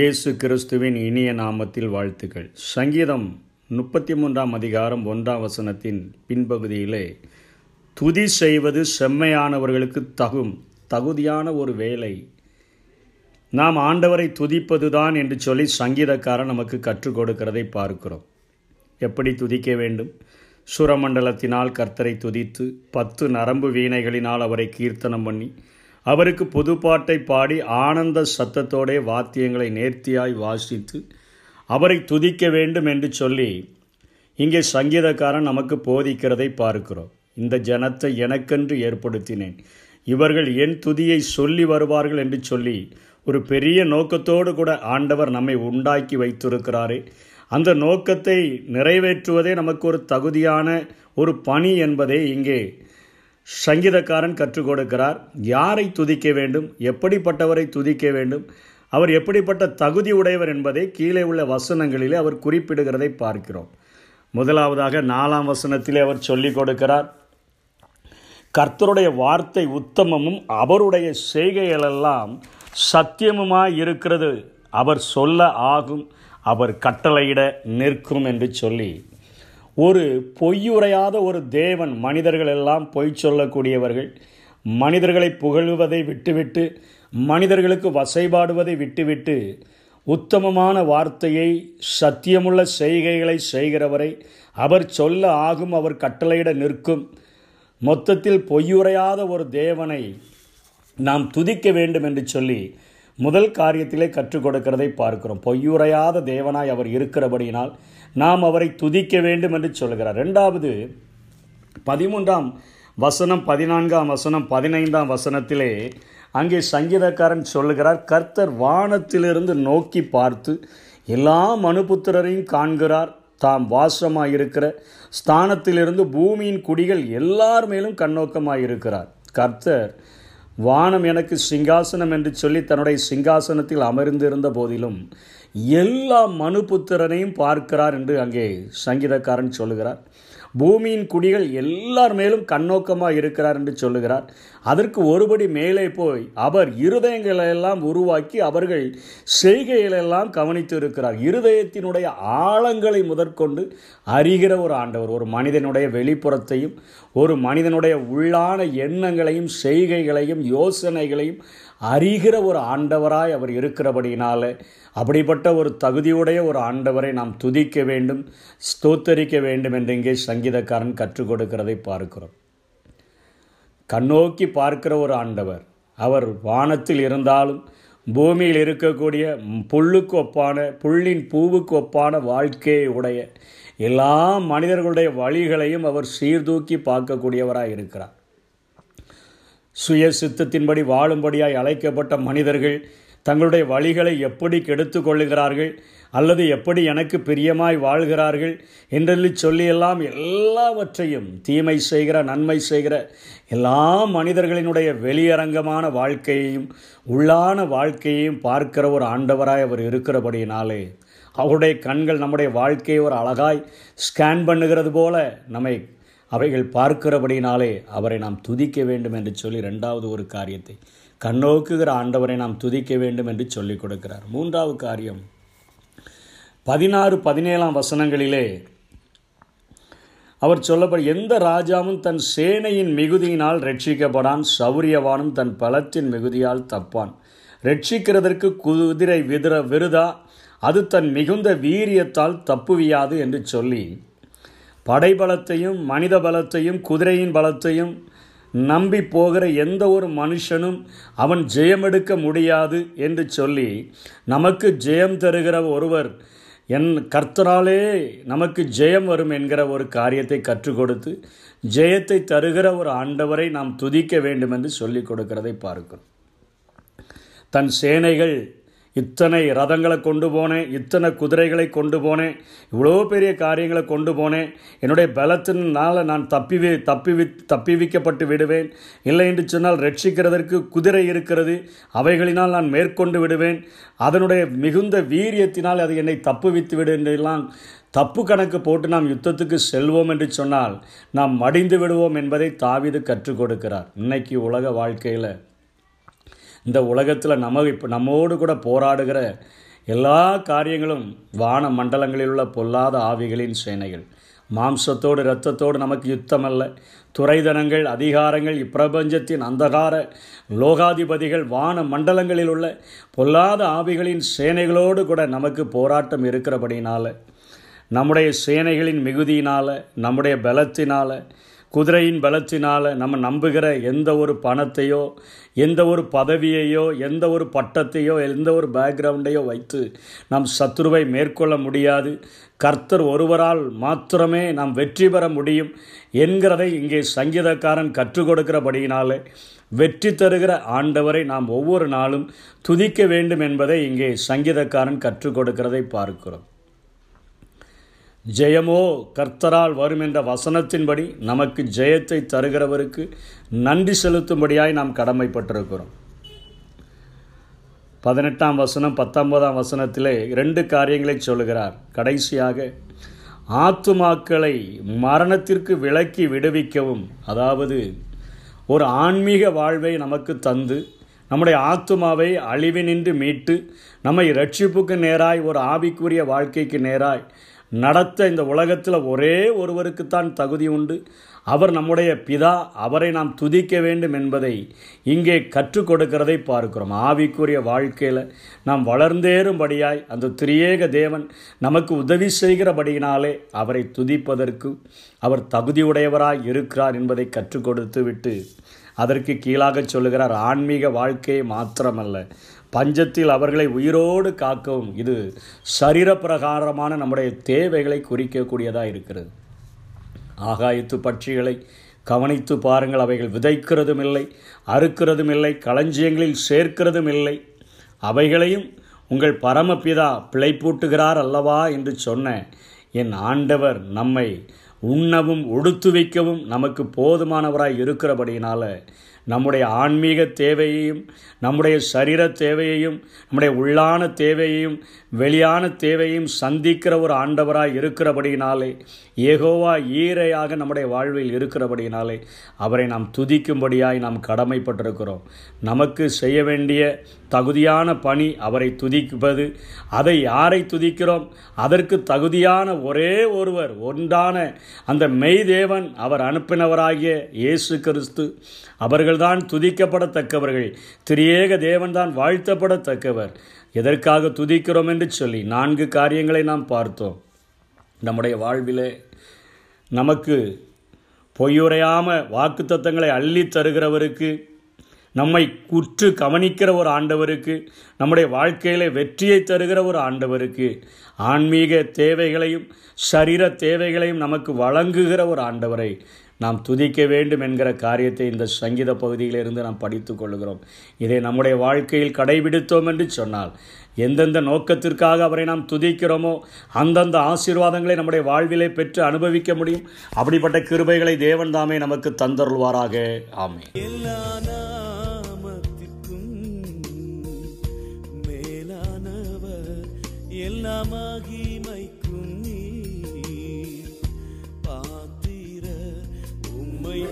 இயேசு கிறிஸ்துவின் இனிய நாமத்தில் வாழ்த்துக்கள். சங்கீதம் முப்பத்தி மூன்றாம் அதிகாரம் ஒன்றாம் வசனத்தின் பின்பகுதியிலே துதி செய்வது செம்மையானவர்களுக்கு தகும் தகுதியான ஒரு வேலை. நாம் ஆண்டவரை துதிப்பதுதான் என்று சொல்லி சங்கீதக்காரன் நமக்கு கற்றுக் கொடுக்கிறதை பார்க்கிறோம். எப்படி துதிக்க வேண்டும்? சுரமண்டலத்தினால் கர்த்தரை துதித்து பத்து நரம்பு வீணைகளினால் அவரை கீர்த்தனம் பண்ணி அவருக்கு புதுப்பாட்டை பாடி ஆனந்த சத்தத்தோடே வாத்தியங்களை நேர்த்தியாய் வாசித்து அவரை துதிக்க வேண்டும் என்று சொல்லி இங்கே சங்கீதக்காரன் நமக்கு போதிக்கிறதை பார்க்கிறோம். இந்த ஜனத்தை எனக்கென்று ஏற்படுத்தினேன். இவர்கள் என் துதியை சொல்லி வருவார்கள் என்று சொல்லி ஒரு பெரிய நோக்கத்தோடு கூட ஆண்டவர் நம்மை உண்டாக்கி வைத்திருக்கிறாரே. அந்த நோக்கத்தை நிறைவேற்றுவதே நமக்கு ஒரு தகுதியான ஒரு பணி என்பதை இங்கே சங்கீதக்காரன் கற்றுக் கொடுக்கிறார். யாரை துதிக்க வேண்டும்? எப்படிப்பட்டவரை துதிக்க வேண்டும்? அவர் எப்படிப்பட்ட தகுதி உடையவர் என்பதை கீழே உள்ள வசனங்களிலே அவர் குறிப்பிடுகிறதை பார்க்கிறோம். முதலாவதாக நாலாம் வசனத்திலே அவர் சொல்லிக் கொடுக்கிறார். கர்த்தருடைய வார்த்தை உத்தமமும் அவருடைய செய்கைகளெல்லாம் சத்தியமுமாய் இருக்கிறது. அவர் சொல்ல ஆகும். அவர் கட்டளையிட நிற்கும் என்று சொல்லி ஒரு பொய்யுரையாத ஒரு தேவன் மனிதர்கள் எல்லாம் பொய் சொல்லக்கூடியவர்கள். மனிதர்களை புகழ்வதை விட்டுவிட்டு மனிதர்களுக்கு வசைபாடுவதை விட்டுவிட்டு உத்தமமான வார்த்தையை சத்தியமுள்ள செய்கைகளை செய்கிறவரை அவர் சொல்ல ஆகும் அவர் கட்டளையிட நிற்கும். மொத்தத்தில் பொய்யுரையாத ஒரு தேவனை நாம் துதிக்க வேண்டும் என்று சொல்லி முதல் காரியத்திலே கற்றுக் கொடுக்கிறதை பார்க்கிறோம். பொய்யுரையாத தேவனாய் அவர் இருக்கிறபடியினால் நாம் அவரை துதிக்க வேண்டும் என்று சொல்கிறார் ரெண்டாவது பதிமூன்றாம் வசனம் பதினான்காம் வசனம் பதினைந்தாம் வசனத்திலே அங்கே சங்கீதக்காரன் சொல்லுகிறார் கர்த்தர் வானத்திலிருந்து நோக்கி பார்த்து எல்லா மனுபுத்திரரையும் காண்கிறார். தாம் வாசமாயிருக்கிற ஸ்தானத்திலிருந்து பூமியின் குடிகள் எல்லார் மேலும் கண்ணோக்கமாயிருக்கிறார். கர்த்தர் வானம் எனக்கு சிங்காசனம் என்று சொல்லி தன்னுடைய சிங்காசனத்தில் அமர்ந்திருந்த போதிலும் எல்லா மனுபுத்திரனையும் பார்க்கிறார் என்று அங்கே சங்கீதக்காரன் சொல்லுகிறார். பூமியின் குடிகள் எல்லார் மேலும் கண்ணோக்கமாக இருக்கிறார் என்று சொல்லுகிறார். அதற்கு ஒருபடி மேலே போய் அவர் இருதயங்களெல்லாம் உருவாக்கி அவர்கள் செய்கைகளெல்லாம் கவனித்து இருக்கிறார் இருதயத்தினுடைய ஆழங்களை முதற்கொண்டு அறிகிற ஒரு ஆண்டவர் ஒரு மனிதனுடைய வெளிப்புறத்தையும் ஒரு மனிதனுடைய உள்ளான எண்ணங்களையும் செய்கைகளையும் யோசனைகளையும் அறிகிற ஒரு ஆண்டவராய் அவர் இருக்கிறபடியினால் அப்படிப்பட்ட ஒரு தகுதியுடைய ஒரு ஆண்டவரை நாம் துதிக்க வேண்டும் ஸ்தோத்தரிக்க வேண்டும் என்று இங்கே சங்கீதக்காரன் கற்றுக் கொடுக்கிறதை பார்க்கிறோம். கண்ணோக்கி பார்க்கிற ஒரு ஆண்டவர் அவர் வானத்தில் இருந்தாலும் பூமியில் இருக்கக்கூடிய புல்லுக்கு ஒப்பான புல்லின் பூவுக்கு ஒப்பான வாழ்க்கையை உடைய எல்லா மனிதர்களுடைய வழிகளையும் அவர் சீர்தூக்கி பார்க்கக்கூடியவராக இருக்கிறார். சுய சித்தத்தின்படி வாழும்படியாய் அழைக்கப்பட்ட மனிதர்கள் தங்களுடைய வழிகளை எப்படி கெடுத்து கொள்ளுகிறார்கள் அல்லது எப்படி எனக்கு பிரியமாய் வாழ்கிறார்கள் என்றெல்லி சொல்லியெல்லாம் எல்லாவற்றையும் தீமை செய்கிற நன்மை செய்கிற எல்லா மனிதர்களினுடைய வெளியரங்கமான வாழ்க்கையையும் உள்ளான வாழ்க்கையையும் பார்க்கிற ஒரு ஆண்டவராய் அவர் இருக்கிறபடியினாலே அவருடைய கண்கள் நம்முடைய வாழ்க்கையை ஒரு அழகாய் ஸ்கேன் பண்ணுகிறது போல நம்மை அவைகள் பார்க்கிறபடினாலே அவரை நாம் துதிக்க வேண்டும் என்று சொல்லி ரெண்டாவது ஒரு காரியத்தை. கண்ணோக்குகிற ஆண்டவரை நாம் துதிக்க வேண்டும் என்று சொல்லிக் கொடுக்கிறார். மூன்றாவது காரியம். பதினாறு பதினேழாம் வசனங்களிலே அவர் சொல்லப்பட எந்த ராஜாவும் தன் சேனையின் மிகுதியினால் ரட்சிக்கப்படான் சௌரியவானும் தன் பலத்தின் மிகுதியால் தப்பான். ரட்சிக்கிறதற்கு குதிரை விதிர விருதா? அது தன் மிகுந்த வீரியத்தால் தப்புவியாது என்று சொல்லி படைபலத்தையும் மனித பலத்தையும் குதிரையின் பலத்தையும் நம்பி போகிற எந்த ஒரு மனுஷனும் அவன் ஜெயமெடுக்க முடியாது என்று சொல்லி நமக்கு ஜெயம் தருகிற ஒருவர் என் கர்த்தராலே நமக்கு ஜெயம் வரும் என்கிற ஒரு காரியத்தை கற்றுக் கொடுத்து ஜெயத்தை தருகிற ஒரு ஆண்டவரை நாம் துதிக்க வேண்டும் என்று சொல்லிக் கொடுக்கிறதை பார்க்கிறோம். தன் சேனைகள் இத்தனை ரதங்களை கொண்டு போனேன் இத்தனை குதிரைகளை கொண்டு போனேன் இவ்வளோ பெரிய காரியங்களை கொண்டு போனேன். என்னுடைய பலத்தினால் நான் தப்பி தப்பி தப்பி வைக்கப்பட்டு விடுவேன். இல்லை என்று சொன்னால் ரட்சிக்கிறதற்கு குதிரை இருக்கிறது. அவைகளினால் நான் மேற்கொண்டு விடுவேன். அதனுடைய மிகுந்த வீரியத்தினால் அது என்னை தப்புவித்து விடு என்றெல்லாம் தப்பு கணக்கு போட்டு நாம் யுத்தத்துக்கு செல்வோம் என்று சொன்னால் நாம் மடிந்து விடுவோம் என்பதை தாவிது கற்றுக் கொடுக்கிறார். இன்னைக்கு உலக வாழ்க்கையில் இந்த உலகத்தில் நம்ம இப்போ நம்மோடு கூட போராடுகிற எல்லா காரியங்களும் வான மண்டலங்களில் உள்ள பொல்லாத ஆவிகளின் சேனைகள். மாம்சத்தோடு இரத்தத்தோடு நமக்கு யுத்தமல்ல. துறைதனங்கள் அதிகாரங்கள் இப்பிரபஞ்சத்தின் அந்தகார லோகாதிபதிகள் வான மண்டலங்களில் உள்ள பொல்லாத ஆவிகளின் சேனைகளோடு கூட நமக்கு போராட்டம் இருக்கிறபடினால நம்முடைய சேனைகளின் மிகுதியினால் நம்முடைய பலத்தினால் குதிரையின் பலத்தினால் நம்ம நம்புகிற எந்த ஒரு பணத்தையோ எந்த ஒரு பதவியையோ எந்த ஒரு பட்டத்தையோ எந்த ஒரு பேக்ரவுண்டையோ வைத்து நம் சத்ருவை மேற்கொள்ள முடியாது. கர்த்தர் ஒருவரால் மாத்திரமே நாம் வெற்றி பெற முடியும் என்கிறதை இங்கே சங்கீதக்காரன் கற்றுக் கொடுக்கிறபடியினாலே வெற்றி தருகிற ஆண்டவரை நாம் ஒவ்வொரு நாளும் துதிக்க வேண்டும் என்பதை இங்கே சங்கீதக்காரன் கற்றுக் கொடுக்கிறதை பார்க்கிறோம். ஜெயமோ கர்த்தரால் வரும் என்ற வசனத்தின்படி நமக்கு ஜெயத்தை தருகிறவருக்கு நன்றி செலுத்தும்படியாய் நாம் கடமைப்பட்டிருக்கிறோம். பதினெட்டாம் வசனம் பத்தொன்பதாம் வசனத்திலே இரண்டு காரியங்களை சொல்லுகிறார். கடைசியாக ஆத்துமாக்களை மரணத்திற்கு விலக்கி விடுவிக்கவும் அதாவது ஒரு ஆன்மீக வாழ்வை நமக்கு தந்து நம்முடைய ஆத்துமாவை அழிவினின்று மீட்டு நம்மை ரட்சிப்புக்கு நேராய் ஒரு ஆவிக்குரிய வாழ்க்கைக்கு நேராய் நடத்த இந்த உலகத்தில் ஒரே ஒருவருக்குத்தான் தகுதி உண்டு. அவர் நம்முடைய பிதா அவரை நாம் துதிக்க வேண்டும் என்பதை இங்கே கற்றுக் கொடுக்கிறதை பார்க்கிறோம். ஆவிக்குரிய வாழ்க்கையில் நாம் வளர்ந்தேறும்படியாய் அந்த திரியேக தேவன் நமக்கு உதவி செய்கிறபடியினாலே அவரை துதிப்பதற்கு அவர் தகுதியுடையவராய் இருக்கிறார் என்பதை கற்றுக் கொடுத்து விட்டு அதற்கு கீழாக சொல்லுகிறார் ஆன்மீக வாழ்க்கையை மாத்திரமல்ல. பஞ்சத்தில் அவர்களை உயிரோடு காக்கவும். இது சரீரப்பிரகாரமான நம்முடைய தேவைகளை குறிக்கக்கூடியதாக இருக்கிறது. ஆகாயத்து பட்சிகளை கவனித்து பாருங்கள் அவைகள் விதைக்கிறதும் இல்லை அறுக்கிறதும் இல்லை களஞ்சியங்களில் சேர்க்கிறதும் இல்லை. அவைகளையும் உங்கள் பரமபிதா பிழைப்பூட்டுகிறார் அல்லவா என்று சொன்ன என் ஆண்டவர் நம்மை உண்ணவும் ஒடுத்து வைக்கவும் நமக்கு போதுமானவராய் இருக்கிறபடியினால் நம்முடைய ஆன்மீக தேவையையும் நம்முடைய சரீர தேவையையும் நம்முடைய உள்ளான தேவையையும் வெளியான தேவையும் சந்திக்கிற ஒரு ஆண்டவராக இருக்கிறபடியினாலே ஏகோவா ஈரையாக நம்முடைய வாழ்வில் இருக்கிறபடியினாலே அவரை நாம் துதிக்கும்படியாய் நாம் கடமைப்பட்டிருக்கிறோம். நமக்கு செய்ய வேண்டிய தகுதியான பணி அவரை துதிப்பது. அதை யாரை துதிக்கிறோம்? அதற்கு தகுதியான ஒரே ஒருவர் ஒன்றான அந்த மெய்தேவன் அவர் அனுப்பினவராகிய இயேசு கிறிஸ்து. அவர்கள்தான் துதிக்கப்படத்தக்கவர்கள். திரியேக தேவன்தான் வாழ்த்தப்படத்தக்கவர். எதற்காக துதிக்கிறோம் என்று சொல்லி நான்கு காரியங்களை நாம் பார்த்தோம். நம்முடைய வாழ்விலே நமக்கு பொய்யுரையாமல் வாக்குத்தத்தங்களை அள்ளி தருகிறவருக்கு நம்மை குற்று கவனிக்கிற ஒரு ஆண்டவருக்கு நம்முடைய வாழ்க்கையில் வெற்றியை தருகிற ஒரு ஆண்டவருக்கு ஆன்மீக தேவைகளையும் சரீர தேவைகளையும் நமக்கு வழங்குகிற ஒரு ஆண்டவரை நாம் துதிக்க வேண்டும் என்கிற காரியத்தை இந்த சங்கீத பகுதியிலிருந்து நாம் படித்து கொள்கிறோம் இதை நம்முடைய வாழ்க்கையில் கடைபிடித்தோம் என்று சொன்னால் எந்தெந்த நோக்கத்திற்காக அவரை நாம் துதிக்கிறோமோ அந்தந்த ஆசீர்வாதங்களை நம்முடைய வாழ்விலே பெற்று அனுபவிக்க முடியும். அப்படிப்பட்ட கிருபைகளை தேவன் தாமே நமக்கு தந்தருள்வாராக. ஆமே மகிமைக்கும் நீர். பாத்திர உம்மை